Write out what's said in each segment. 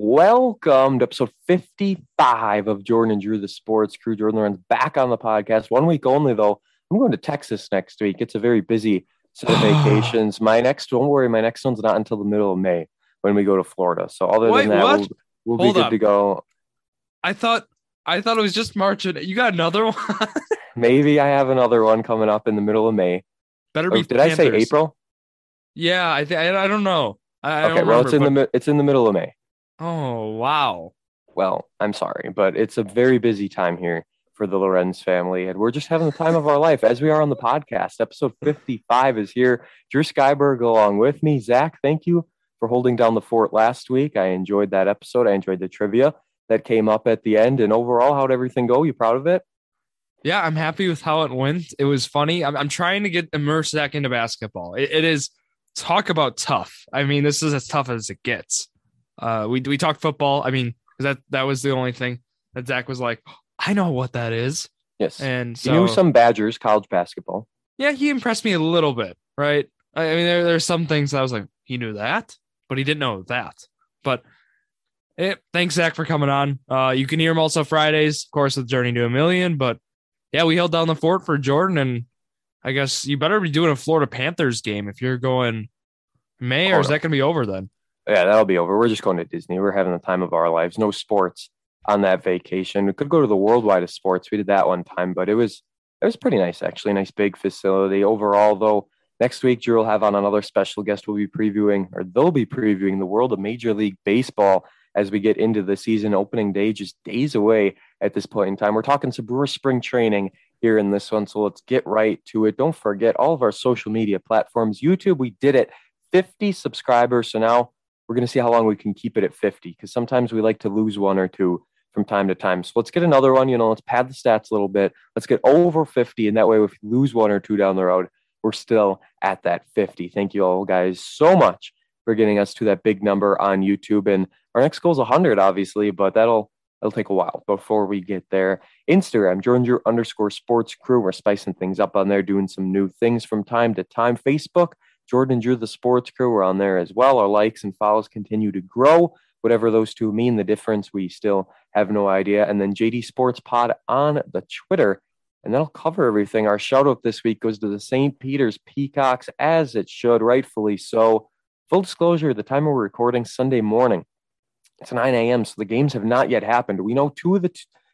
Welcome to episode 55 of Jordan and Drew, the sports crew. Jordan Lorenz back on the podcast. One week only, though. I'm going to Texas next week. It's a very busy set of vacations. My next, don't worry, my next one's not until the middle of May when we go to Florida. So, other Wait, than that, what? we'll, we'll be good up. to go. I thought I thought it was just March. And you got another one? Maybe I have another one coming up in the middle of May. Better Or be. did I say April? Yeah, I think I, don't know. I, Okay, don't well, it's in remember, the it's in the middle of May. Oh wow! Well, I'm sorry, but it's a very busy time here for the Lorenz family, and we're just having the time of our life as we are on the podcast. Episode 55 is here. Drew Skyberg along with me. Zach, thank you for holding down the fort last week. I enjoyed that episode. I enjoyed the trivia that came up at the end. And overall, how'd everything go? You proud of it? Yeah, I'm happy with how it went. It was funny. I'm, I'm trying to get immersed back into basketball. It, it is talk about tough. I mean, this is as tough as it gets. Uh, we we talked football. I mean, that that was the only thing that Zach was like, I know what that is, Yes. and so knew some Badgers college basketball. yeah, he impressed me a little bit, right? I, I mean, there there's some things I was like, he knew that, but he didn't know that. But eh, thanks, Zach, for coming on. Uh, you can hear him also Fridays, of course, with Journey to a Million. But yeah, we held down the fort for Jordan, and I guess you better be doing a Florida Panthers game if you're going May, or is Oh, that going to be over then? Yeah, that'll be over. We're just going to Disney. We're having the time of our lives. No sports on that vacation. We could go to the worldwide of sports. We did that one time, but it was it was pretty nice actually. Nice big facility. Overall, though, next week Drew will have on another special guest. We'll be previewing, or they'll be previewing the world of Major League Baseball as we get into the season opening day, just days away at this point in time. We're talking some Brewer spring training here in this one, so let's get right to it. Don't forget all of our social media platforms. YouTube, we did it. 50 subscribers. So now we're going to see how long we can keep it at 50 because sometimes we like to lose one or two from time to time. So let's get another one. You know, let's pad the stats a little bit. Let's get over 50. And that way, if we lose one or two down the road, we're still at that 50. Thank you all guys so much for getting us to that big number on YouTube. And our next goal is 100, obviously, but that'll it'll take a while before we get there. Instagram, Jordan Drew underscore sports crew. We're spicing things up on there, doing some new things from time to time. Facebook, Jordan Drew, the sports crew, we're on there as well. Our likes and follows continue to grow. Whatever those two mean, the difference, we still have no idea. And then JD Sports Pod on the Twitter. And that'll cover everything. Our shout out this week goes to the St. Peter's Peacocks, as it should, rightfully so. Full disclosure, the time we're recording Sunday morning, it's 9 a.m. So the games have not yet happened. We know two of the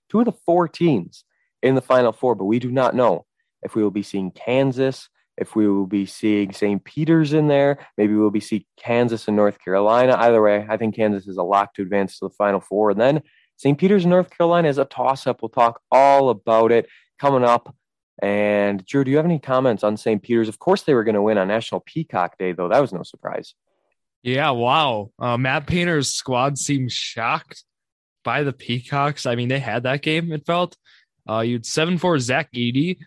two of the four teams in the Final Four, but we do not know if we will be seeing Kansas, if we will be seeing St. Peter's in there. Maybe we'll be seeing Kansas and North Carolina. Either way, I think Kansas is a lock to advance to the Final Four. And then St. Peter's and North Carolina is a toss up. We'll talk all about it coming up. And Drew, do you have any comments on St. Peter's? Of course, they were going to win on National Peacock Day, though. That was no surprise. Yeah, wow. Uh, Matt Painter's squad seemed shocked by the Peacocks. I mean, they had that game, it felt. Uh, you'd 7 4 Zach Edey.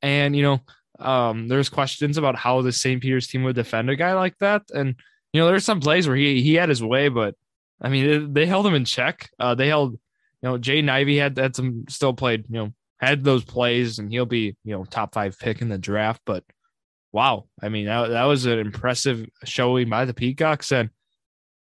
And, you know, um, there's questions about how the St. Peter's team would defend a guy like that. And, you know, there's some plays where he, he had his way, but I mean, they, they held him in check. Uh, they held, you know, Jay Ivey had, had some still played, you know, had those plays and he'll be, you know, top five pick in the draft. But wow, I mean, that, that was an impressive showing by the Peacocks. And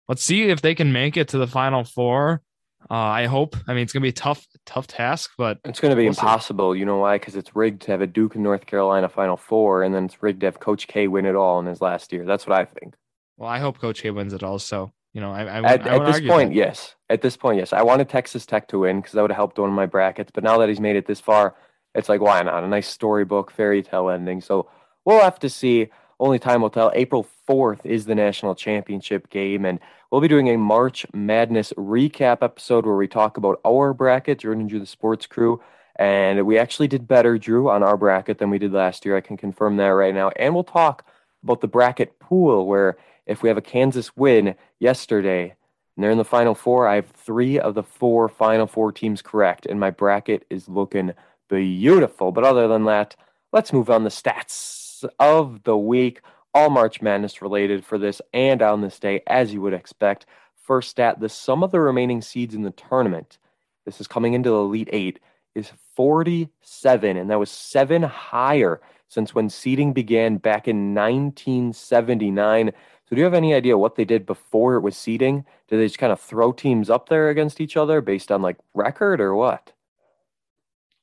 let's see if they can make it to the final four. Uh, I hope. I mean, it's gonna be a tough, tough task, but It's going to be We'll see. impossible. You know why? Because it's rigged to have a Duke and North Carolina Final Four, and then it's rigged to have Coach K win it all in his last year. That's what I think. well, I hope Coach K wins it all. So You know, I, I, At, I at this point, that. yes. At this point, yes. I wanted Texas Tech to win because that would have helped one of my brackets. But now that he's made it this far, it's like, why not? A nice storybook, fairy tale ending. So we'll have to see. Only time will tell. April 4th is the national championship game, and we'll be doing a March Madness recap episode where we talk about our bracket, Jordan and Drew, the sports crew. And we actually did better, Drew, on our bracket than we did last year. I can confirm that right now. And we'll talk about the bracket pool, where if we have a Kansas win yesterday and they're in the final four, I have three of the four final four teams correct, and my bracket is looking beautiful. But other than that, let's move on the stats of the week. All March Madness related for this and on this day, as you would expect. First stat the sum of the remaining seeds in the tournament, this is coming into the Elite Eight, is 47, and that was seven higher since when seeding began back in 1979. So do you have any idea what they did before it was seeding? Did they just kind of throw teams up there against each other based on like record or what?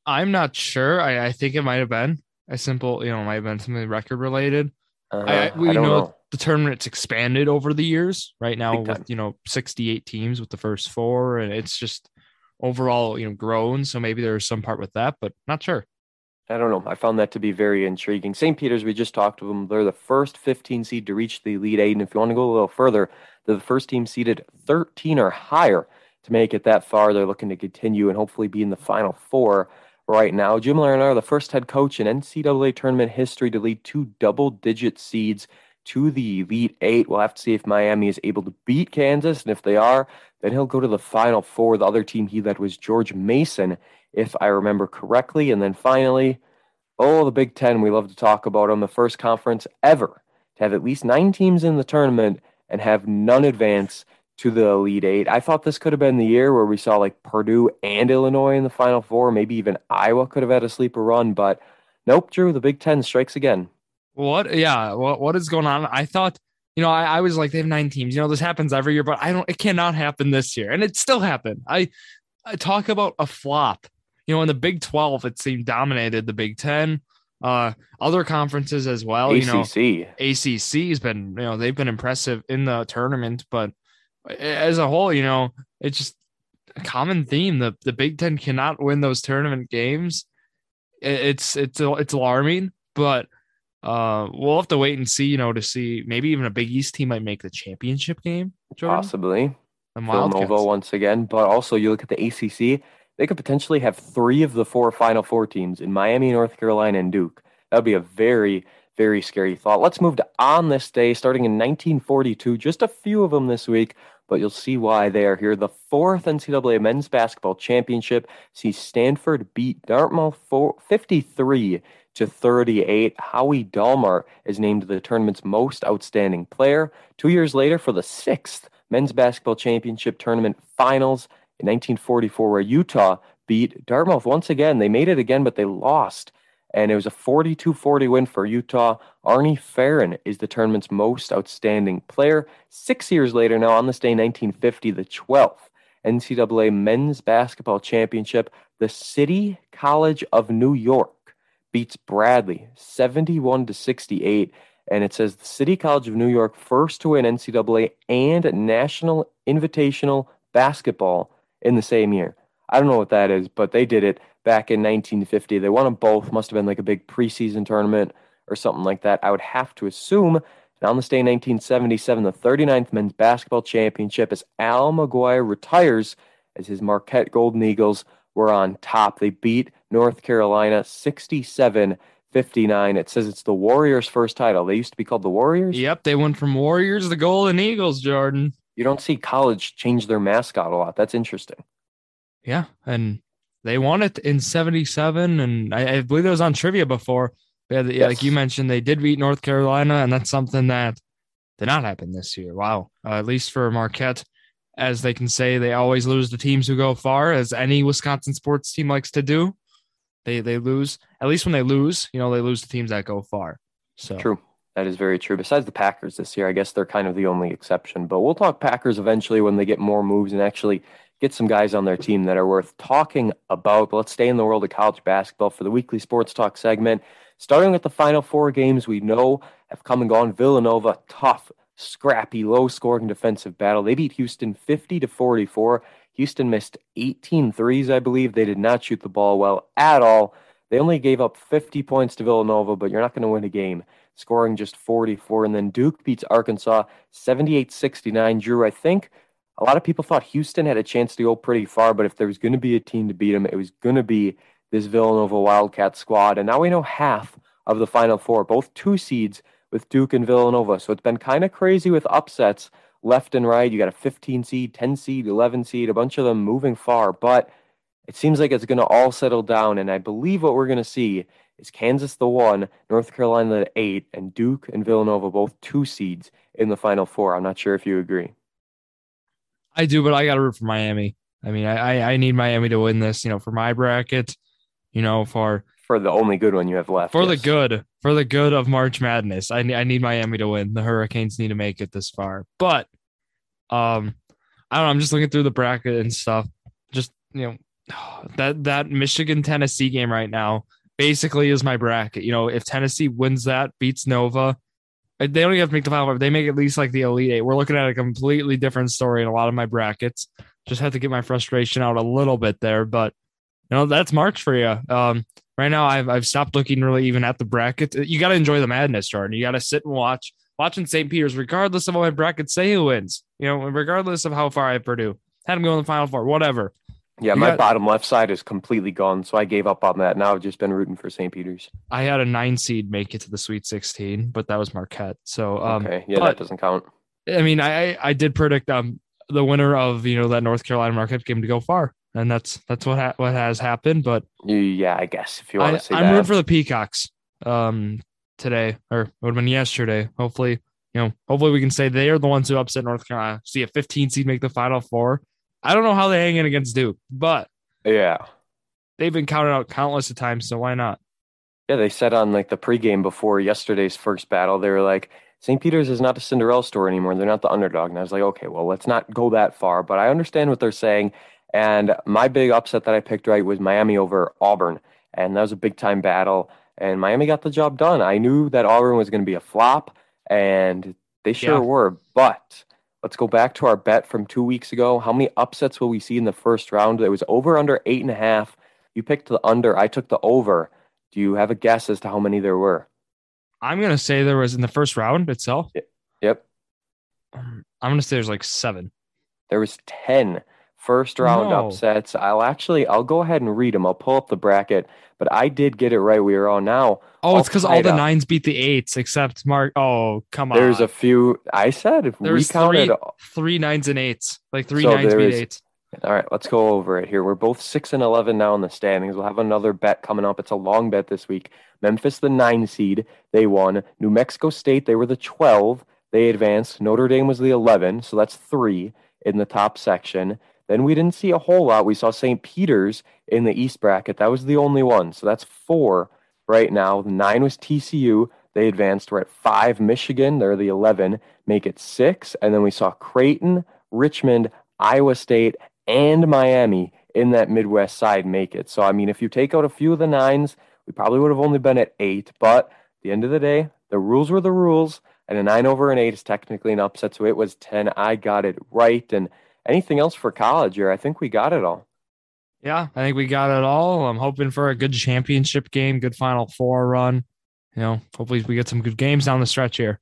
I'm not sure. I, I think it might have been a simple, you know, might have been something record related. Uh, I, we I know, know. the tournament's expanded over the years. Right now, Big time. with you know 68 teams with the first four, and it's just overall you know grown. So maybe there's some part with that, but not sure. I don't know. I found that to be very intriguing. St. Peter's, we just talked to them. They're the first 15 seed to reach the Elite Eight. And if you want to go a little further, they're the first team seeded 13 or higher to make it that far. They're looking to continue and hopefully be in the final four right now. Jim Larnard, the first head coach in NCAA tournament history to lead two double digit seeds to the Elite Eight. We'll have to see if Miami is able to beat Kansas. And if they are, then he'll go to the final four. The other team he led was George Mason, if I remember correctly. And then finally, oh, the Big Ten. We love to talk about them. The first conference ever to have at least nine teams in the tournament and have none advance to the Elite Eight. I thought this could have been the year where we saw like Purdue and Illinois in the Final Four. Maybe even Iowa could have had a sleeper run, but nope, Drew, the Big Ten strikes again. What? Yeah. What? What is going on? I thought. You know, I, I was like, they have nine teams. You know, this happens every year, but I don't. It cannot happen this year, and it still happened. I, I talk about a flop. You know, in the Big Twelve, it seemed dominated the Big Ten. Uh, other conferences as well. You know, ACC. ACC has been, you know, they've been impressive in the tournament, but as a whole, you know, it's just a common theme. The the Big Ten cannot win those tournament games. It's it's it's alarming, but uh, we'll have to wait and see. You know, to see maybe even a Big East team might make the championship game. Jordan, Possibly. the Villanova once again. But also, you look at the ACC, they could potentially have three of the four Final Four teams in Miami, North Carolina, and Duke. That would be a very, very scary thought. Let's move to on this day, starting in 1942. Just a few of them this week, but you'll see why they are here. The fourth NCAA men's basketball championship sees Stanford beat Dartmouth 53 to 38. Howie Dallmar is named the tournament's most outstanding player. Two years later, for the sixth men's basketball championship tournament finals in 1944, where Utah beat Dartmouth once again. They made it again, but they lost. And it was a 42 40 win for Utah. Arnie Ferrin is the tournament's most outstanding player. Six years later, now on this day, 1950, the 12th NCAA men's basketball championship, the City College of New York beats Bradley 71 to 68 and it says the City College of New York first to win NCAA and National Invitational Basketball in the same year. I don't know what that is, but they did it back in 1950. They won them both. Must have been like a big preseason tournament or something like that. I would have to assume. And on this day, 1977, the 39th men's basketball championship, as Al McGuire retires as his Marquette Golden Eagles were on top. They beat North Carolina 67 59. It says it's the Warriors' first title. They used to be called the Warriors. Yep, they went from Warriors to Golden Eagles, Jordan. You don't see college change their mascot a lot. That's interesting. Yeah, and they won it in '77, and I, I believe it was on trivia before. Yeah, Yes. like you mentioned, they did beat North Carolina, and that's something that did not happen this year. Wow, uh, at least for Marquette, as they can say, they always lose the teams who go far, as any Wisconsin sports team likes to do. They they lose at least when they lose, you know, they lose the teams that go far. So True. That is very true. Besides the Packers this year, I guess they're kind of the only exception. But we'll talk Packers eventually when they get more moves and actually get some guys on their team that are worth talking about. Let's stay in the world of college basketball for the weekly sports talk segment. Starting with the final four games we know have come and gone. Villanova, tough, scrappy, low scoring defensive battle. They beat Houston 50 to 44. Houston missed 18 threes, I believe. They did not shoot the ball well at all. They only gave up 50 points to Villanova, but you're not going to win a game scoring just 44. And then Duke beats Arkansas 78 69. Drew, I think a lot of people thought Houston had a chance to go pretty far, but if there was going to be a team to beat them, it was going to be this Villanova Wildcat squad. And now we know half of the Final Four, both two seeds with Duke and Villanova. So it's been kind of crazy with upsets left and right. You got a 15 seed, 10 seed, 11 seed, a bunch of them moving far, but it seems like it's going to all settle down. And I believe what we're going to see is Kansas the one, North Carolina the eight, and Duke and Villanova both two seeds in the Final Four. I'm not sure if you agree. I do, but I got to root for Miami. I mean, I, I I need Miami to win this. You know, for my bracket, you know, for for the only good one you have left. For yes. the good, for the good of March Madness, I I need Miami to win. The Hurricanes need to make it this far, but um, I don't know. I'm just looking through the bracket and stuff. Just you know, that that Michigan Tennessee game right now basically is my bracket. You know, if Tennessee wins that, beats Nova, they don't have to make the final four. They make at least like the elite eight. We're looking at a completely different story in a lot of my brackets. Just have to get my frustration out a little bit there, but you know that's March for you. Um, right now, I've I've stopped looking really even at the bracket. You got to enjoy the madness, Jordan. You got to sit and watch watching St. Peter's, regardless of what my brackets say who wins. You know, regardless of how far I have Purdue, had them go in the final four, whatever. Yeah, You my got- bottom left side is completely gone, so I gave up on that. Now I've just been rooting for St. Peter's. I had a nine seed make it to the Sweet 16, but that was Marquette. So, um, okay, yeah, but- that doesn't count. I mean, I I- did predict um the winner of you know that North Carolina Marquette game to go far, and that's that's what ha- what has happened. But yeah, I guess if you want I, to say I'm that. rooting for the Peacocks um today, or it would have been yesterday. Hopefully, you know, hopefully we can say they are the ones who upset North Carolina. See a 15 seed make the Final Four. I don't know how they hang in against Duke, but yeah, they've been counted out countless of times, so why not? yeah. They said on like the pregame before yesterday's first battle, they were like, St. Peter's is not a Cinderella story anymore. They're not the underdog. And I was like, okay, well, let's not go that far. But I understand what they're saying. And my big upset that I picked right was Miami over Auburn, and that was a big time battle. And Miami got the job done. I knew that Auburn was going to be a flop, and they sure Yeah. were. But let's go back to our bet from two weeks ago. How many upsets will we see in the first round? It was over under eight and a half. You picked the under. I took the over. Do you have a guess as to how many there were? I'm gonna say there was in the first round itself. Yep. um, I'm gonna say there's like seven. There was ten first round No. upsets. I'll actually I'll go ahead and read them. I'll pull up the bracket, but I did get it right. We are on now. Oh, All it's because all the up. nines beat the eights except Mark. Oh, come on. There's a few I said if There we counted three, three nines and eights. Like three So nines beat is- eights. All right, let's go over it here. We're both 6 and 11 now in the standings. We'll have another bet coming up. It's a long bet this week. Memphis the 9 seed, they won. New Mexico State, they were the 12. They advanced. Notre Dame was the 11, so that's 3 in the top section. Then we didn't see a whole lot. We saw St. Peter's in the East bracket. That was the only one. So that's 4 right now. 9 was TCU. They advanced. We're at 5 Michigan. They're the 11. Make it 6. And then we saw Creighton, Richmond, Iowa State, and Miami in that Midwest side make it. So, I mean, if you take out a few of the nines, we probably would have only been at eight. But the end of the day, the rules were the rules, and a nine over an eight is technically an upset. So it was 10. I got it right. And anything else for college here? I think we got it all. Yeah, I think we got it all. I'm hoping for a good championship game, good Final Four run. You know, hopefully we get some good games down the stretch here.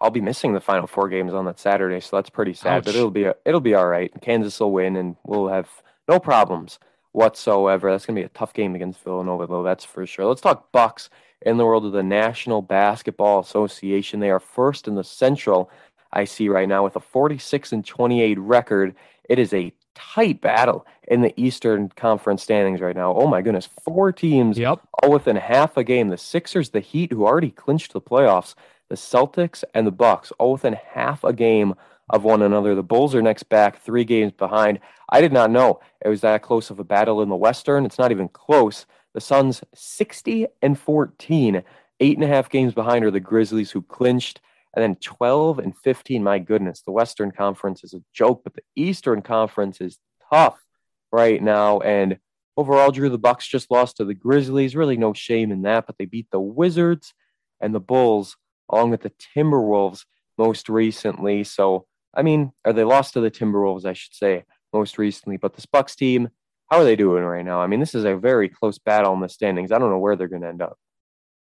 I'll be missing the final four games on that Saturday, so that's pretty sad. But it'll be it'll be all right. Kansas will win, and we'll have no problems whatsoever. That's gonna be a tough game against Villanova, though. That's for sure. Let's talk Bucks in the world of the National Basketball Association. They are first in the Central. I see right now with a 46 and 28 record. It is a tight battle in the Eastern Conference standings right now. Oh my goodness, four teams Yep. all within half a game. The Sixers, the Heat, who already clinched the playoffs, the Celtics, and the Bucks, all within half a game of one another. The Bulls are next back, three games behind. I did not know it was that close of a battle in the Western. It's not even close. The Suns, 60 and 14, eight and a half games behind are the Grizzlies, who clinched. And then 12 and 15. My goodness, the Western Conference is a joke, but the Eastern Conference is tough right now. And overall, Drew, the Bucks just lost to the Grizzlies. Really, no shame in that, but they beat the Wizards and the Bulls, along with the Timberwolves most recently. So, I mean, or they lost to the Timberwolves, I should say, most recently. But this Bucks team, how are they doing right now? I mean, this is a very close battle in the standings. I don't know where they're going to end up.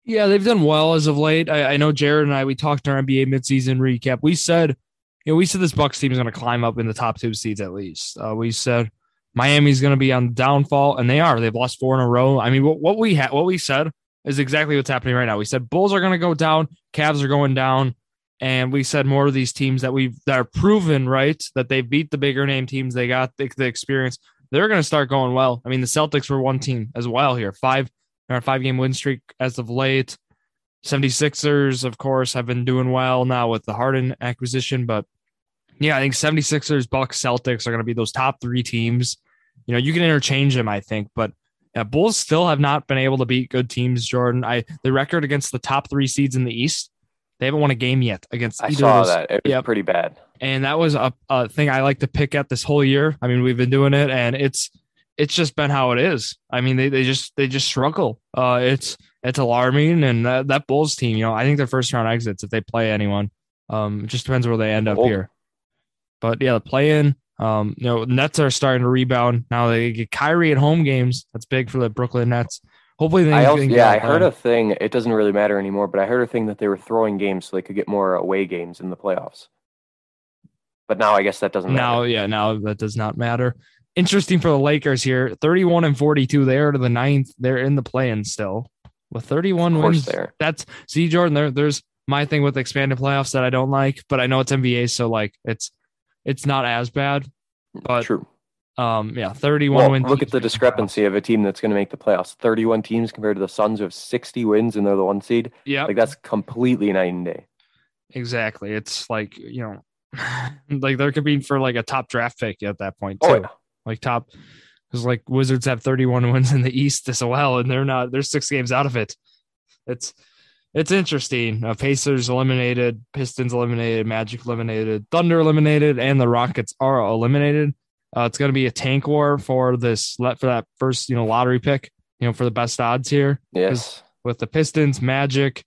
Yeah, they've done well as of late. I, I know Jared and I we talked in our NBA midseason recap. We said, you know, we said this Bucks team is going to climb up in the top two seeds at least. Uh, we said Miami's going to be on downfall, and they are. They've lost four in a row. I mean, what, what we had, what we said is exactly what's happening right now. We said Bulls are going to go down, Cavs are going down, and we said more of these teams that we've that are proven right that they beat the bigger name teams. They got the, the experience. They're going to start going well. I mean, the Celtics were one team as well here, five our five game win streak as of late. 76ers, of course, have been doing well now with the Harden acquisition. But yeah, I think 76ers, Bucks, Celtics are going to be those top three teams. You know, you can interchange them, I think, but Yeah, Bulls still have not been able to beat good teams, Jordan. I the record against the top three seeds in the East, they haven't won a game yet against I either saw of those. that. It was Yep. pretty bad. And that was a, a thing I like to pick at this whole year. I mean, we've been doing it and it's it's just been how it is. I mean, they, they just they just struggle. Uh it's it's alarming and that, that Bulls team, you know, I think their first round exits if they play anyone. Um it just depends where they end up Oh. here. But yeah, the play in, um, you know, Nets are starting to rebound. Now they get Kyrie at home games. That's big for the Brooklyn Nets. Hopefully they I also, yeah, I heard a thing. It doesn't really matter anymore, but I heard a thing that they were throwing games so they could get more away games in the playoffs. But now I guess that doesn't Now, matter. yeah, now that does not matter. Interesting for the Lakers here 31 and 42. They are to the ninth. They're in the play in still with 31 wins. there. That's see, Jordan, there, there's my thing with expanded playoffs that I don't like, but I know it's NBA, so like it's it's not as bad. But True. um, yeah, 31 Well, wins. look at the discrepancy of a team that's going to make the playoffs. 31 teams compared to the Suns who have 60 wins and they're the one seed. Yeah, Like that's completely night and day. exactly. It's like you know, like they're competing for like a top draft pick at that point too. Oh, yeah. Like top because like Wizards have 31 wins in the East as well, and they're not they're six games out of it. It's it's interesting. Uh, Pacers eliminated, Pistons eliminated, Magic eliminated, Thunder eliminated, and the Rockets are eliminated. Uh, it's going to be a tank war for this let for that first you know lottery pick. You know for the best odds here Yes. with the Pistons, Magic,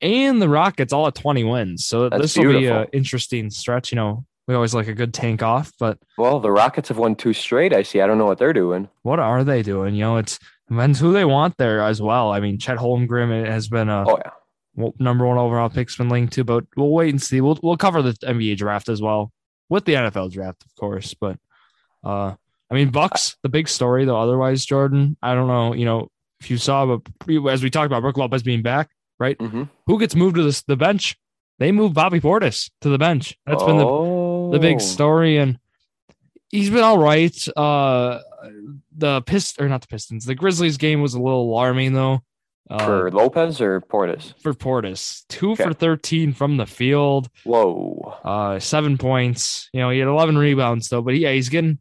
and the Rockets all at 20 wins. So That's this will be an interesting stretch. You know we always like a good tank off, but Well, the Rockets have won two straight. I see. I don't know what they're doing. what are they doing? You know, it's depends who they want there as well. I mean, Chet Holmgren has been a Oh, yeah. well, number one overall pick's been linked to, but we'll wait and see. We'll we'll cover the NBA draft as well with the NFL draft, of course. But uh, I mean, Bucks, the big story though. Otherwise, Jordan, I don't know. You know, if you saw, but as we talked about, Brook Lopez being back, right? hmm Who gets moved to the the bench? They moved Bobby Portis to the bench. That's been the oh. The big story and he's been all right. Uh the pist or not the pistons the grizzlies game was a little alarming though. Uh, for Lopez or Portis. for portis. Two Okay. for 13 from the field. Whoa. uh seven points. You know he had 11 rebounds though but yeah he's getting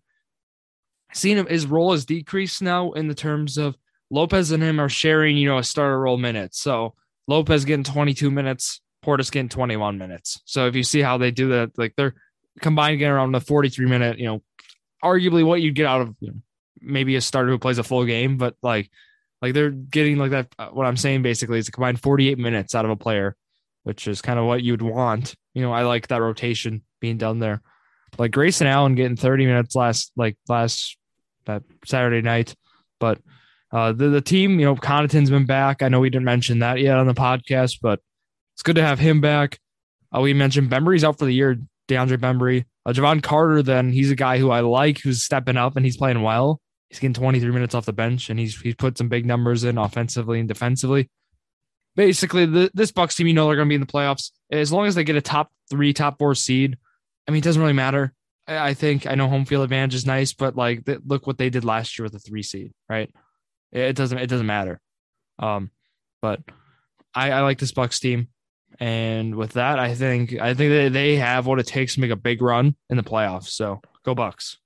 seeing him his role has decreased now in the terms of lopez and him are sharing you know a starter role minutes. So lopez getting 22 minutes portis getting 21 minutes. So if you see how they do that like they're combined getting around the 43 minute you know arguably what you'd get out of you know, maybe a starter who plays a full game but like like they're getting like that uh, what i'm saying basically is a combined 48 minutes out of a player which is kind of what you'd want. You know i like that rotation being done there. Like grayson allen getting 30 minutes last like last that saturday night but uh the, the team you know Connaughton's been back. I know we didn't mention that yet on the podcast but it's good to have him back. Uh, we mentioned Bembry's out for the year DeAndre Bembry. Uh, Jevon Carter, then he's a guy who I like, who's stepping up and he's playing well. He's getting 23 minutes off the bench and he's he's put some big numbers in offensively and defensively. Basically, the, this Bucks team, you know, they're going to be in the playoffs as long as they get a top three, top four seed. I mean, it doesn't really matter. I, I think I know home field advantage is nice, but like, look what they did last year with the three seed, right? It, it doesn't it doesn't matter. Um, but I, I like this Bucks team. And with that, I think I think that they have what it takes to make a big run in the playoffs. So go Bucks.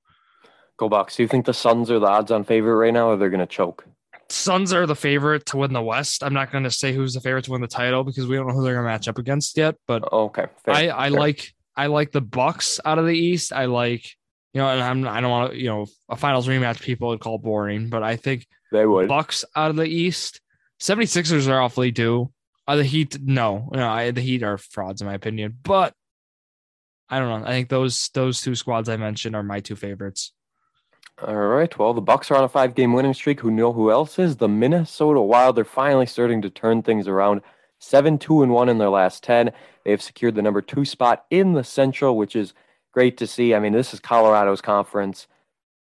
Go Bucks. Do you think the Suns are the odds on favorite right now or they're going to choke? Suns are the favorite to win the West. I'm not going to say who's the favorite to win the title because we don't know who they're going to match up against yet. But Okay. fair, I, I fair. like I like the Bucks out of the East. I like you know, and I'm I don't want to you know a finals rematch people would call boring, but I think They would. Bucks out of the East. 76ers are awfully due. Uh, the Heat, no, no, I, the Heat are frauds in my opinion. But I don't know. I think those those two squads I mentioned are my two favorites. All right. Well, the Bucks are on a five-game winning streak. Who know who else is? The Minnesota Wild. They're finally starting to turn things around. Seven, two, and one in their last ten. They have secured the number two spot in the Central, which is great to see. I mean, this is Colorado's conference.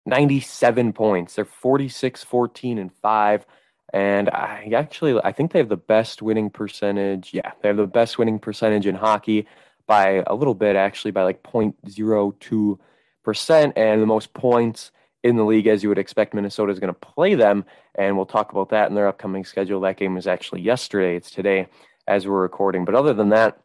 97 points. They're 46, 14, and 5. And I actually I think they have the best winning percentage. Yeah, they have the best winning percentage in hockey by a little bit, actually, by like 0.02%, and the most points in the league, as you would expect. Minnesota is going to play them, and we'll talk about that in their upcoming schedule. That game was actually yesterday. It's today as we're recording. But other than that,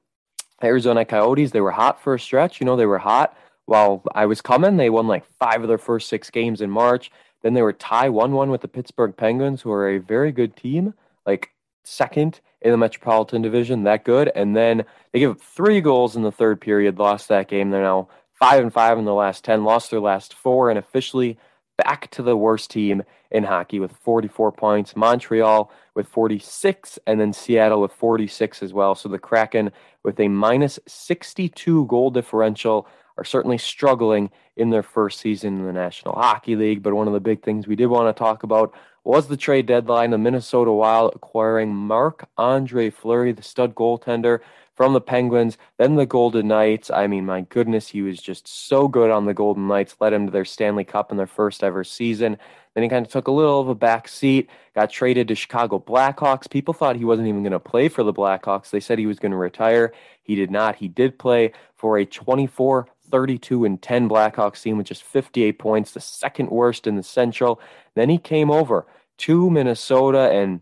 Arizona Coyotes, they were hot for a stretch. You know, they were hot while I was coming. They won like five of their first six games in March. Then they were tie 1 1 with the Pittsburgh Penguins, who are a very good team, like second in the Metropolitan Division, that good. And then they give up three goals in the third period, lost that game. They're now 5 and 5 in the last 10, lost their last four, and officially back to the worst team in hockey with 44 points. Montreal with 46, and then Seattle with 46 as well. So the Kraken with a minus 62 goal differential are certainly struggling in their first season in the National Hockey League. But one of the big things we did want to talk about was the trade deadline. The Minnesota Wild acquiring Marc Andre Fleury, the stud goaltender from the Penguins, then the Golden Knights. I mean, my goodness, he was just so good on the Golden Knights, led him to their Stanley Cup in their first ever season. Then he kind of took a little of a back seat, got traded to Chicago Blackhawks. People thought he wasn't even going to play for the Blackhawks. They said he was going to retire. He did not. He did play for a 24 32 and 10 Blackhawks team with just 58 points, the second worst in the Central. Then he came over to Minnesota and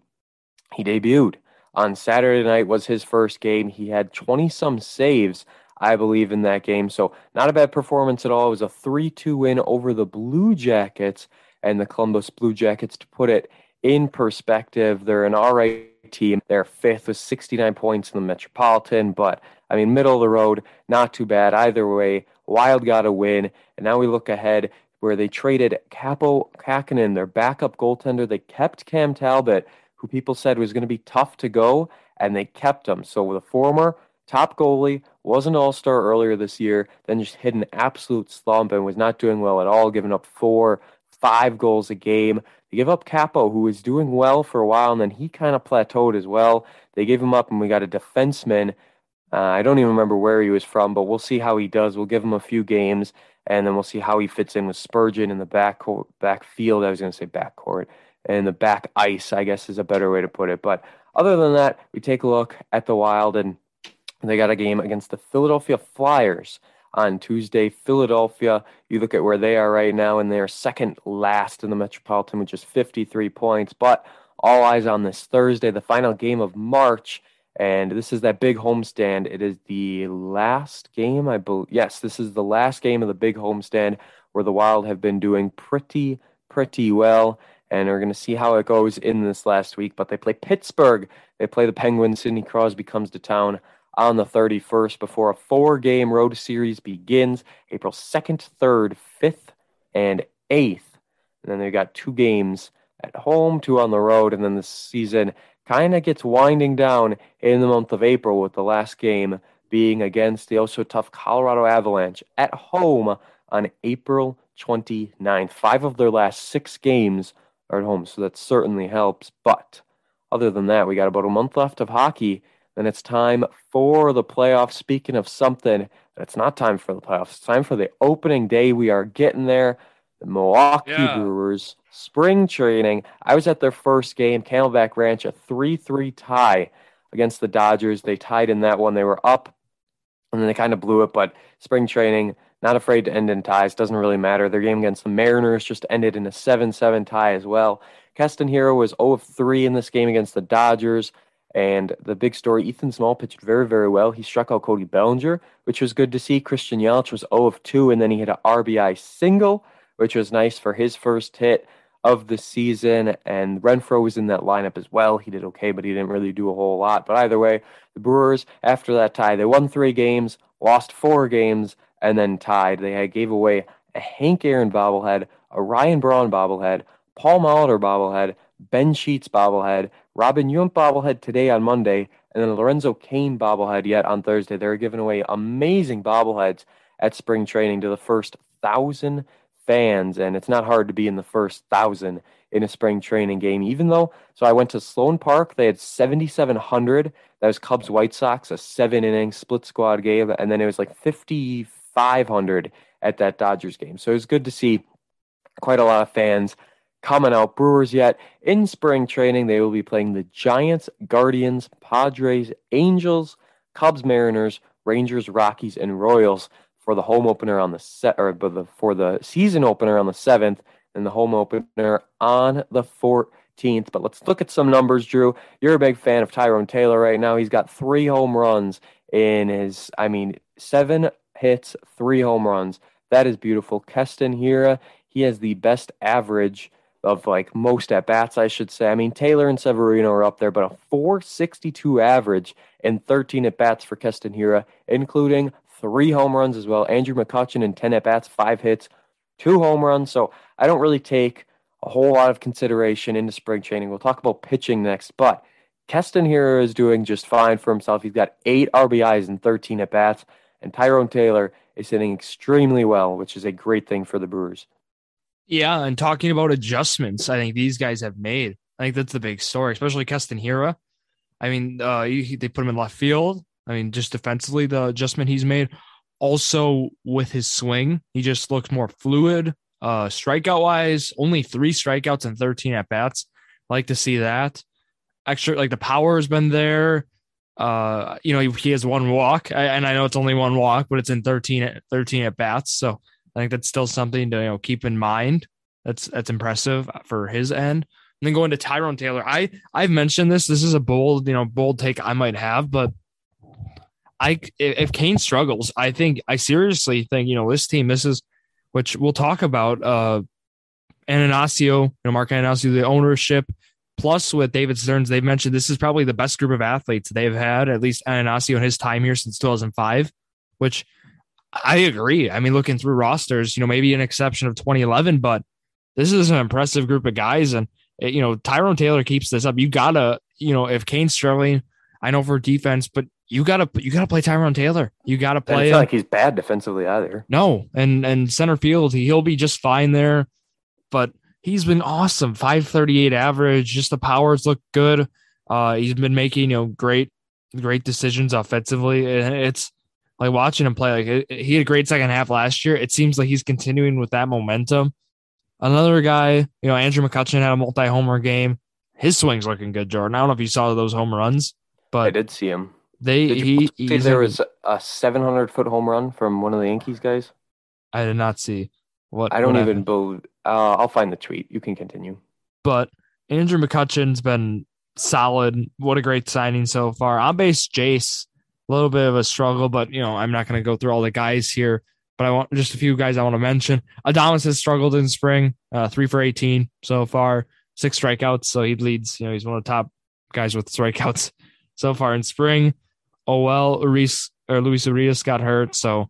he debuted on Saturday night was his first game. He had 20 some saves, I believe, in that game. So not a bad performance at all. It was a 3 2 win over the Blue Jackets and the Columbus Blue Jackets. To put it in perspective, they're an all right team. They're fifth with 69 points in the Metropolitan, but I mean, middle of the road, not too bad either way. Wild got a win. And now we look ahead where they traded Kaapo Kähkönen, their backup goaltender. They kept Cam Talbot who people said was going to be tough to go, and they kept him. So the former top goalie was an all-star earlier this year, then just hit an absolute slump and was not doing well at all, giving up four, five goals a game. They give up Kaapo, who was doing well for a while, and then he kind of plateaued as well. They gave him up, and we got a defenseman. Uh, I don't even remember where he was from, but we'll see how he does. We'll give him a few games, and then we'll see how he fits in with Spurgeon in the back back field. I was going to say backcourt and the back ice, I guess is a better way to put it. But other than that, we take a look at the Wild, and they got a game against the Philadelphia Flyers on Tuesday. Philadelphia, you look at where they are right now, and they're second last in the Metropolitan with just 53 points. But all eyes on this Thursday, the final game of March. And this is that big homestand. It is the last game, I believe. Yes, this is the last game of the big homestand where the Wild have been doing pretty, pretty well and we're going to see how it goes in this last week. But they play Pittsburgh. They play the Penguins. Sidney Crosby comes to town on the 31st before a four game road series begins April 2nd, 3rd, 5th, and 8th. And then they've got two games at home, two on the road, and then the season kind of gets winding down in the month of April with the last game being against the also tough Colorado Avalanche at home on April 29th. Five of their last six games are at home, so that certainly helps. But other than that, we got about a month left of hockey. Then it's time for the playoffs. Speaking of something, it's not time for the playoffs. It's time for the opening day. We are getting there. The Milwaukee yeah. Brewers spring training. I was at their first game, Camelback Ranch, a 3 3 tie against the Dodgers. They tied in that one. They were up and then they kind of blew it, but spring training, not afraid to end in ties. Doesn't really matter. Their game against the Mariners just ended in a 7 7 tie as well. Keston Hiura was 0 of 3 in this game against the Dodgers. And the big story, Ethan Small pitched very, very well. He struck out Cody Bellinger, which was good to see. Christian Yelich was 0 of 2, and then he hit an RBI single, which was nice for his first hit of the season. And Renfroe was in that lineup as well. He did okay, but he didn't really do a whole lot. But either way, the Brewers, after that tie, they won three games, lost four games, and then tied. They gave away a Hank Aaron bobblehead, a Ryan Braun bobblehead, Paul Molitor bobblehead, Ben Sheets bobblehead, Robin Yount bobblehead today on Monday, and then Lorenzo Cain bobblehead yet on Thursday. They're giving away amazing bobbleheads at spring training to the first thousand fans, and it's not hard to be in the first thousand in a spring training game, even though. So I went to Sloan Park. They had 7,700. That was Cubs White Sox, a seven inning split squad game. And then it was like 50 500 at that Dodgers game. So it was good to see quite a lot of fans coming out. Brewers yet in spring training, they will be playing the Giants, Guardians, Padres, Angels, Cubs, Mariners, Rangers, Rockies, and Royals for the home opener on the set or for the season opener on the seventh and the home opener on the 14th. But let's look at some numbers, Drew. You're a big fan of Tyrone Taylor right now. He's got three home runs in his, I mean, seven hits, three home runs. That is beautiful. Keston Hiura, he has the best average of like most at bats, I should say. I mean, Taylor and Severino are up there, but a 462 average and 13 at bats for Keston Hiura, including three home runs as well. Andrew McCutchen and 10 at bats, five hits, two home runs. So I don't really take a whole lot of consideration into spring training. We'll talk about pitching next, but Keston Hiura is doing just fine for himself. He's got eight RBIs and 13 at bats, and Tyrone Taylor is hitting extremely well, which is a great thing for the Brewers. Yeah, and talking about adjustments, I think these guys have made. I think that's the big story, especially Keston Hiura. I mean, uh, he, they put him in left field. I mean, just defensively, the adjustment he's made. Also, with his swing, he just looks more fluid. Uh, strikeout wise, only three strikeouts and 13 at bats. Like to see that. Extra, like the power has been there. Uh, you know, he, he has one walk, and I know it's only one walk, but it's in 13, at 13 at bats. So I think that's still something to you know keep in mind. That's that's impressive for his end. And then going to Tyrone Taylor, I I've mentioned this. This is a bold you know bold take I might have, but I if Cain struggles, I think I seriously think you know this team. misses, which we'll talk about. Uh, Attanasio, you know Mark Attanasio, the ownership. Plus, with David Stearns, they've mentioned this is probably the best group of athletes they've had, at least Attanasio in his time here since 2005, which I agree. I mean, looking through rosters, you know, maybe an exception of 2011, but this is an impressive group of guys. And, eh, you know, Tyrone Taylor keeps this up. You got to, you know, if Cain's struggling, I know for defense, but you gotta you gotta play Tyrone Taylor. You gotta play. It's like he's bad defensively either. No, and and center field, he'll be just fine there. But he's been awesome. Five thirty eight average. Just the powers look good. Uh, he's been making you know great great decisions offensively. It's like watching him play, like he had a great second half last year. It seems like he's continuing with that momentum. Another guy, you know, Andrew McCutchen had a multi homer game. His swing's looking good, Jordan. I don't know if you saw those home runs, but I did see him. They did he, see there was a 700 foot home run from one of the Yankees guys. I did not see what. I don't what even believe. Uh, I'll find the tweet. You can continue. But Andrew McCutchen's been solid. What a great signing so far. On base, Jace a little bit of a struggle, but you know, I'm not going to go through all the guys here. But I want just a few guys I want to mention. Adames has struggled in spring, uh, three for 18 so far, six strikeouts. So he leads, you know, he's one of the top guys with strikeouts so far in spring. Oh well, Luis or Luis Urias got hurt, so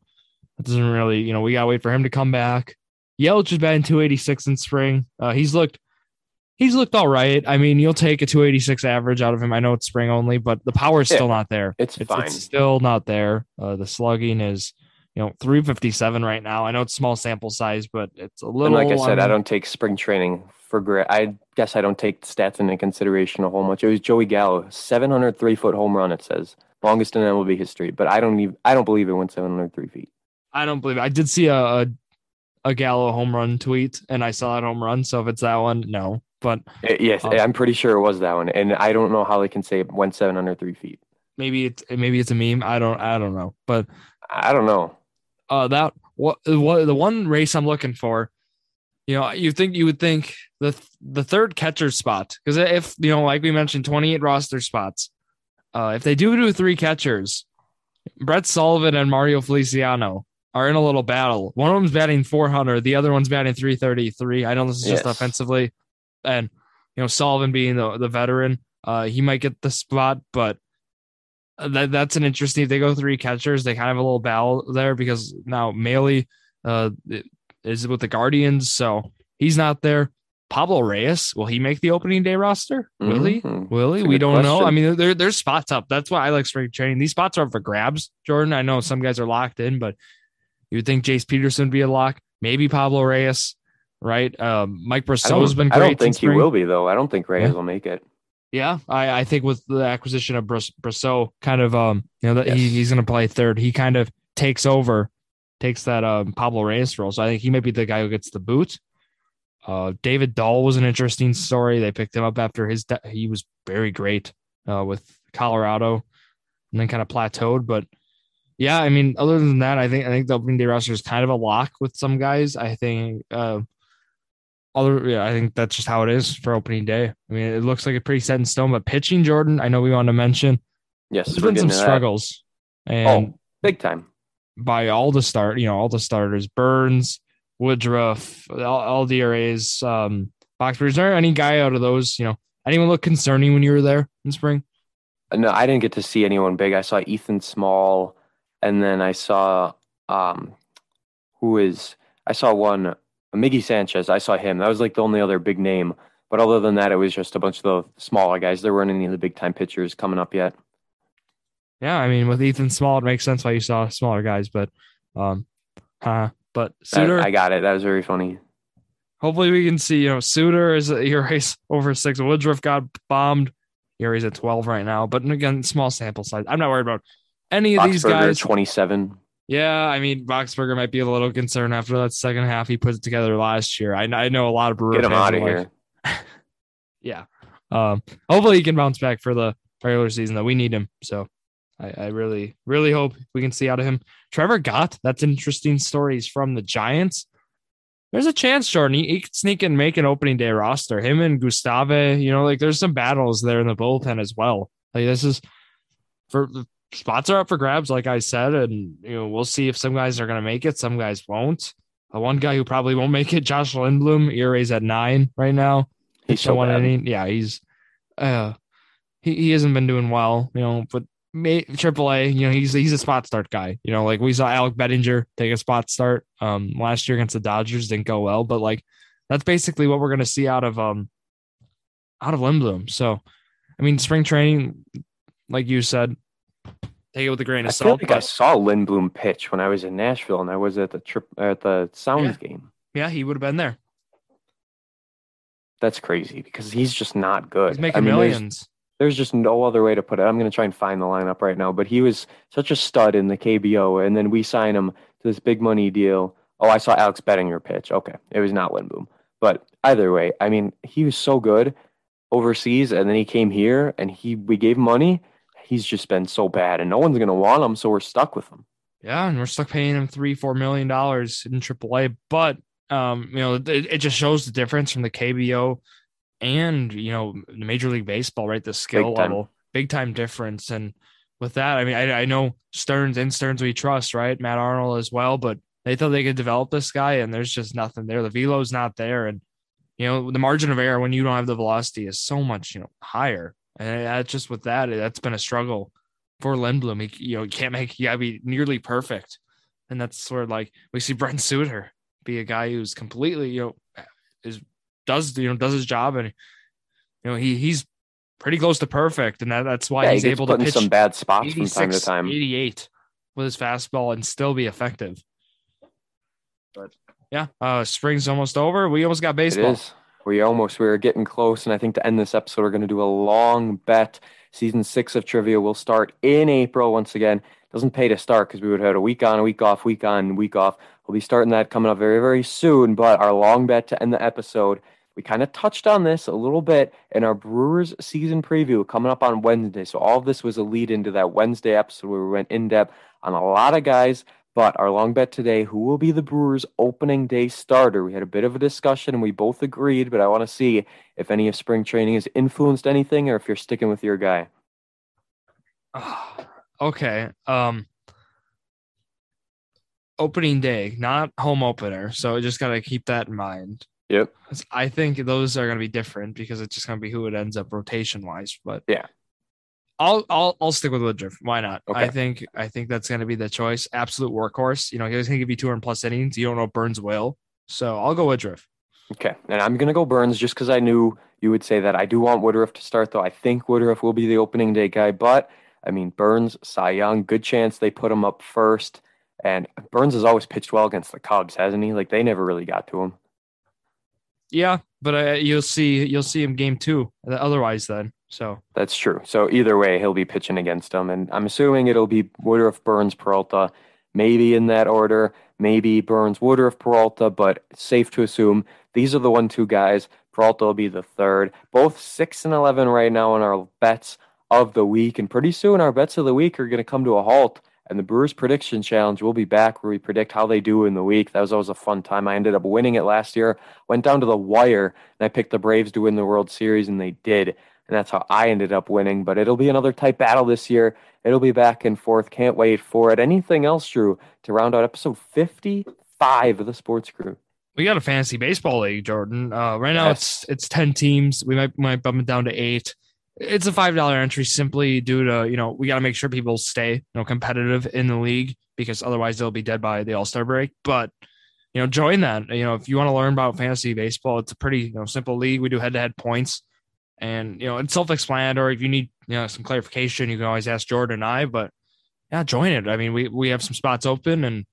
it doesn't really, you know, we gotta wait for him to come back. Yelich is batting 286 in spring. Uh, he's looked he's looked all right. I mean, you'll take a 286 average out of him. I know it's spring only, but the power is still not there. It's, it's fine. It's still not there. Uh, the slugging is, you know, 357 right now. I know it's small sample size, but it's a little. And like I said, I don't take spring training for grit. I guess I don't take stats into consideration a whole much. It was Joey Gallo, 703 foot home run. It says longest in MLB history, but I don't even. I don't believe it went 703 feet. I don't believe it. I did see a, a a Gallo home run tweet, and I saw that home run. So if it's that one, no. But uh, yes, uh, I'm pretty sure it was that one, and I don't know how they can say it went 703 feet. Maybe it's maybe it's a meme. I don't I don't know, but I don't know. Uh, that what what the one race I'm looking for. You know, you think you would think the the third catcher spot because if you know, like we mentioned, 28 roster spots. Uh, if they do do three catchers, Brett Sullivan and Mario Feliciano are in a little battle. One of them's batting 400, the other one's batting 333. I know this is just yes. offensively, and you know Sullivan being the the veteran, uh, he might get the spot, but that that's an interesting. If they go three catchers, they kind of have a little battle there because now Maile uh, is with the Guardians, so he's not there. Pablo Reyes, will he make the opening day roster? Will mm-hmm. he? Will he? We don't question. know. I mean, there, there's spots up. That's why I like spring training. These spots are up for grabs, Jordan. I know some guys are locked in, but you would think Jace Peterson would be a lock. Maybe Pablo Reyes, right? Um, Mike Brosseau has been great. I don't think he will be, though. I don't think Reyes yeah. will make it. Yeah, I, I think with the acquisition of Brosseau, kind of, um, you know, that yes. he, he's going to play third. He kind of takes over, takes that um, Pablo Reyes role. So I think he might be the guy who gets the boot. Uh, David Dahl was an interesting story. They picked him up after his de- he was very great uh, with Colorado, and then kind of plateaued. But yeah, I mean, other than that, I think I think the opening day roster is kind of a lock with some guys. I think uh, other yeah, I think that's just how it is for opening day. I mean, it looks like a pretty set in stone. But pitching, Jordan, I know we want to mention. Yes, there's been some struggles, that. and oh, big time by all the start, you know, all the starters, Burnes, Woodruff, all, all DRAs, um, Boxberg. Is there any guy out of those? You know, anyone look concerning when you were there in spring? No, I didn't get to see anyone big. I saw Ethan Small, and then I saw um, who is I saw one Miggy Sanchez. I saw him. That was like the only other big name. But other than that, it was just a bunch of the smaller guys. There weren't any of the big time pitchers coming up yet. Yeah, I mean, with Ethan Small, it makes sense why you saw smaller guys. But, um, huh. But Suter, I, got it. That was very funny. Hopefully, we can see. You know, Suter is a race over six. Woodruff got bombed. He's at twelve right now. But again, small sample size. I'm not worried about any of Boxberger, these guys. Twenty seven. Yeah, I mean, Boxberger might be a little concerned after that second half he put it together last year. I, I know a lot of Brewer Get him out of here. yeah. Um, hopefully he can bounce back for the regular season, That We need him. So I, I really, really hope we can see out of him. Trevor Gott, that's interesting stories from the Giants. There's a chance, Jordan. He, he could sneak and make an opening day roster. Him and Gustave, you know, like there's some battles there in the bullpen as well. Like this is for spots are up for grabs, like I said, and you know we'll see if some guys are going to make it, some guys won't. The one guy who probably won't make it, Josh Lindblom, ERA's at nine right now. He's so one inning. Yeah, he's uh he, he hasn't been doing well, you know, but Triple A, you know, he's he's a spot start guy. You know, like we saw Alec Bettinger take a spot start um last year against the Dodgers, didn't go well, but like that's basically what we're gonna see out of um out of Lindblom. So I mean spring training, like you said, take it with a grain of I salt. I feel like. I saw Lindblom pitch when I was in Nashville, and I was at the trip at the Sounds yeah. game. Yeah, he would have been there. That's crazy because he's just not good. He's making I mean, millions. There's, just no other way to put it. I'm going to try and find the lineup right now, but he was such a stud in the KBO, and then we sign him to this big money deal. Oh, I saw Alex Bettinger pitch. Okay, it was not Lindblom, but either way, I mean, he was so good overseas, and then he came here, and he we gave him money he's just been so bad, and no one's going to want him, so we're stuck with him. Yeah, and we're stuck paying him three, four million dollars in AAA. But um, you know, it, it, just shows the difference from the KBO and you know the Major League Baseball, right? The skill big level, big time difference. And with that, I mean, I, I know Stearns and Stearns we trust, right? Matt Arnold as well, but they thought they could develop this guy, and there's just nothing there. The velo's not there, and you know the margin of error when you don't have the velocity is so much you know higher. And that's just with that, that's been a struggle for Lindblom. He, you know, he can't make, you gotta be nearly perfect. And that's sort of like we see Brent Suter be a guy who's completely, you know, is does you know does his job and you know he he's pretty close to perfect, and that, that's why yeah, he's he able to pitch some bad spots from time to time. 88 with his fastball and still be effective. But yeah, uh spring's almost over. We almost got baseball. It is we almost we are getting close and i think to end this episode we're going to do a long bet season six of trivia will start in april once again doesn't pay to start because we would have had a week on a week off week on week off we'll be starting that coming up very very soon but our long bet to end the episode we kind of touched on this a little bit in our brewers season preview coming up on wednesday so all of this was a lead into that wednesday episode where we went in depth on a lot of guys but our long bet today, who will be the Brewers' opening day starter? We had a bit of a discussion and we both agreed, but I want to see if any of spring training has influenced anything or if you're sticking with your guy. okay. Um opening day, not home opener. So just gotta keep that in mind. Yep. I think those are gonna be different because it's just gonna be who it ends up rotation wise. But yeah. I'll I'll I'll stick with Woodruff. Why not? Okay. I think I think that's going to be the choice. Absolute workhorse. You know, he's going to give you 200 plus innings. You don't know Burnes will, so I'll go Woodruff. Okay, and I'm going to go Burnes just because I knew you would say that. I do want Woodruff to start, though. I think Woodruff will be the opening day guy, but I mean Burnes, Cy Young, good chance they put him up first. And Burnes has always pitched well against the Cubs, hasn't he? Like they never really got to him. Yeah, but uh, you'll see you'll see him game two. Otherwise, then so that's true. So either way, he'll be pitching against them, and I'm assuming it'll be Woodruff, Burnes, Peralta, maybe in that order. Maybe Burnes, Woodruff, Peralta, but safe to assume these are the one-two guys. Peralta will be the third. Both six and eleven right now in our bets of the week, and pretty soon our bets of the week are going to come to a halt. And the Brewers Prediction Challenge will be back where we predict how they do in the week. That was always a fun time. I ended up winning it last year. Went down to the wire, and I picked the Braves to win the World Series, and they did and that's how I ended up winning. But it'll be another tight battle this year. It'll be back and forth. Can't wait for it. Anything else, Drew, to round out episode 55 of the Sports Crew? we got a fantasy baseball league, Jordan. Uh, right now yes. it's it's ten teams. We might might bump it down to eight. It's a five dollar entry simply due to you know we got to make sure people stay you know competitive in the league because otherwise they'll be dead by the All Star break. But you know join that. You know if you want to learn about fantasy baseball, it's a pretty you know simple league. We do head to head points, and you know it's self explanatory. If you need you know some clarification, you can always ask Jordan and I. But yeah, join it. I mean we we have some spots open and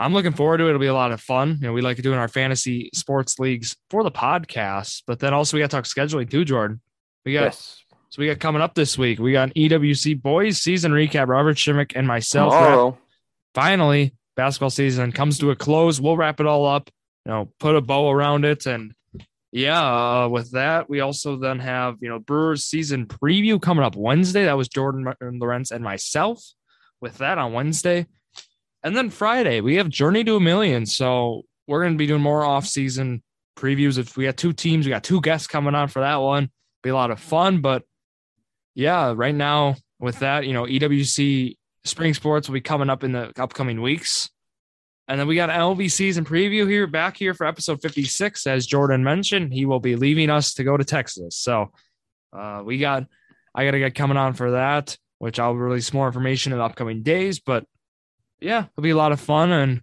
I'm looking forward to it. It'll be a lot of fun. You know, we like doing our fantasy sports leagues for the podcast, but then also we got to talk scheduling too, Jordan. We got yes. so we got coming up this week. We got an EWC boys season recap. Robert Shimmick and myself. Wrap, finally, basketball season comes to a close. We'll wrap it all up. You know, put a bow around it, and yeah. Uh, with that, we also then have you know Brewers season preview coming up Wednesday. That was Jordan Lorenz and myself. With that on Wednesday. And then Friday, we have Journey to a Million. So we're going to be doing more off-season previews. If we got two teams, we got two guests coming on for that one. Be a lot of fun. But yeah, right now with that, you know, EWC spring sports will be coming up in the upcoming weeks. And then we got LV season preview here back here for episode 56. As Jordan mentioned, he will be leaving us to go to Texas. So uh, we got, I got to get coming on for that, which I'll release more information in the upcoming days. But yeah, it'll be a lot of fun. And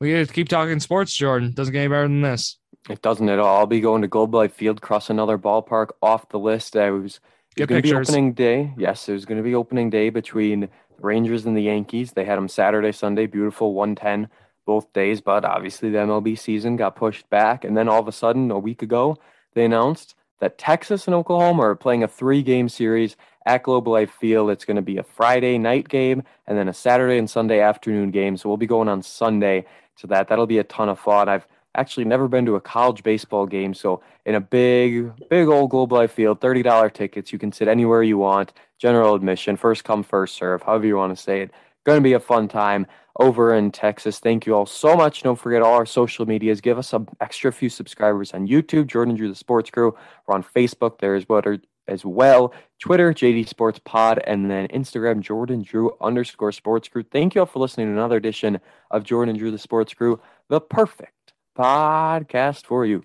we keep talking sports, Jordan. Doesn't get any better than this. It doesn't at all. I'll be going to Globe Life Field, cross another ballpark off the list. I was going to be opening day. Yes, it was going to be opening day between the Rangers and the Yankees. They had them Saturday, Sunday, beautiful 110 both days, but obviously the MLB season got pushed back. And then all of a sudden, a week ago, they announced that Texas and Oklahoma are playing a three game series at Globe Life Field. It's going to be a Friday night game and then a Saturday and Sunday afternoon game. So we'll be going on Sunday to that. That'll be a ton of fun. I've actually never been to a college baseball game. So in a big, big old Globe Life Field, $30 tickets. You can sit anywhere you want, general admission, first come, first serve, however you want to say it. Going to be a fun time over in Texas. Thank you all so much. Don't forget all our social medias. Give us some extra few subscribers on YouTube, Jordan Drew the Sports Crew. We're on Facebook there as well as well. Twitter, JD Sports Pod, and then Instagram, Jordan Drew underscore Sports Crew. Thank you all for listening to another edition of Jordan Drew the Sports Crew, the perfect podcast for you.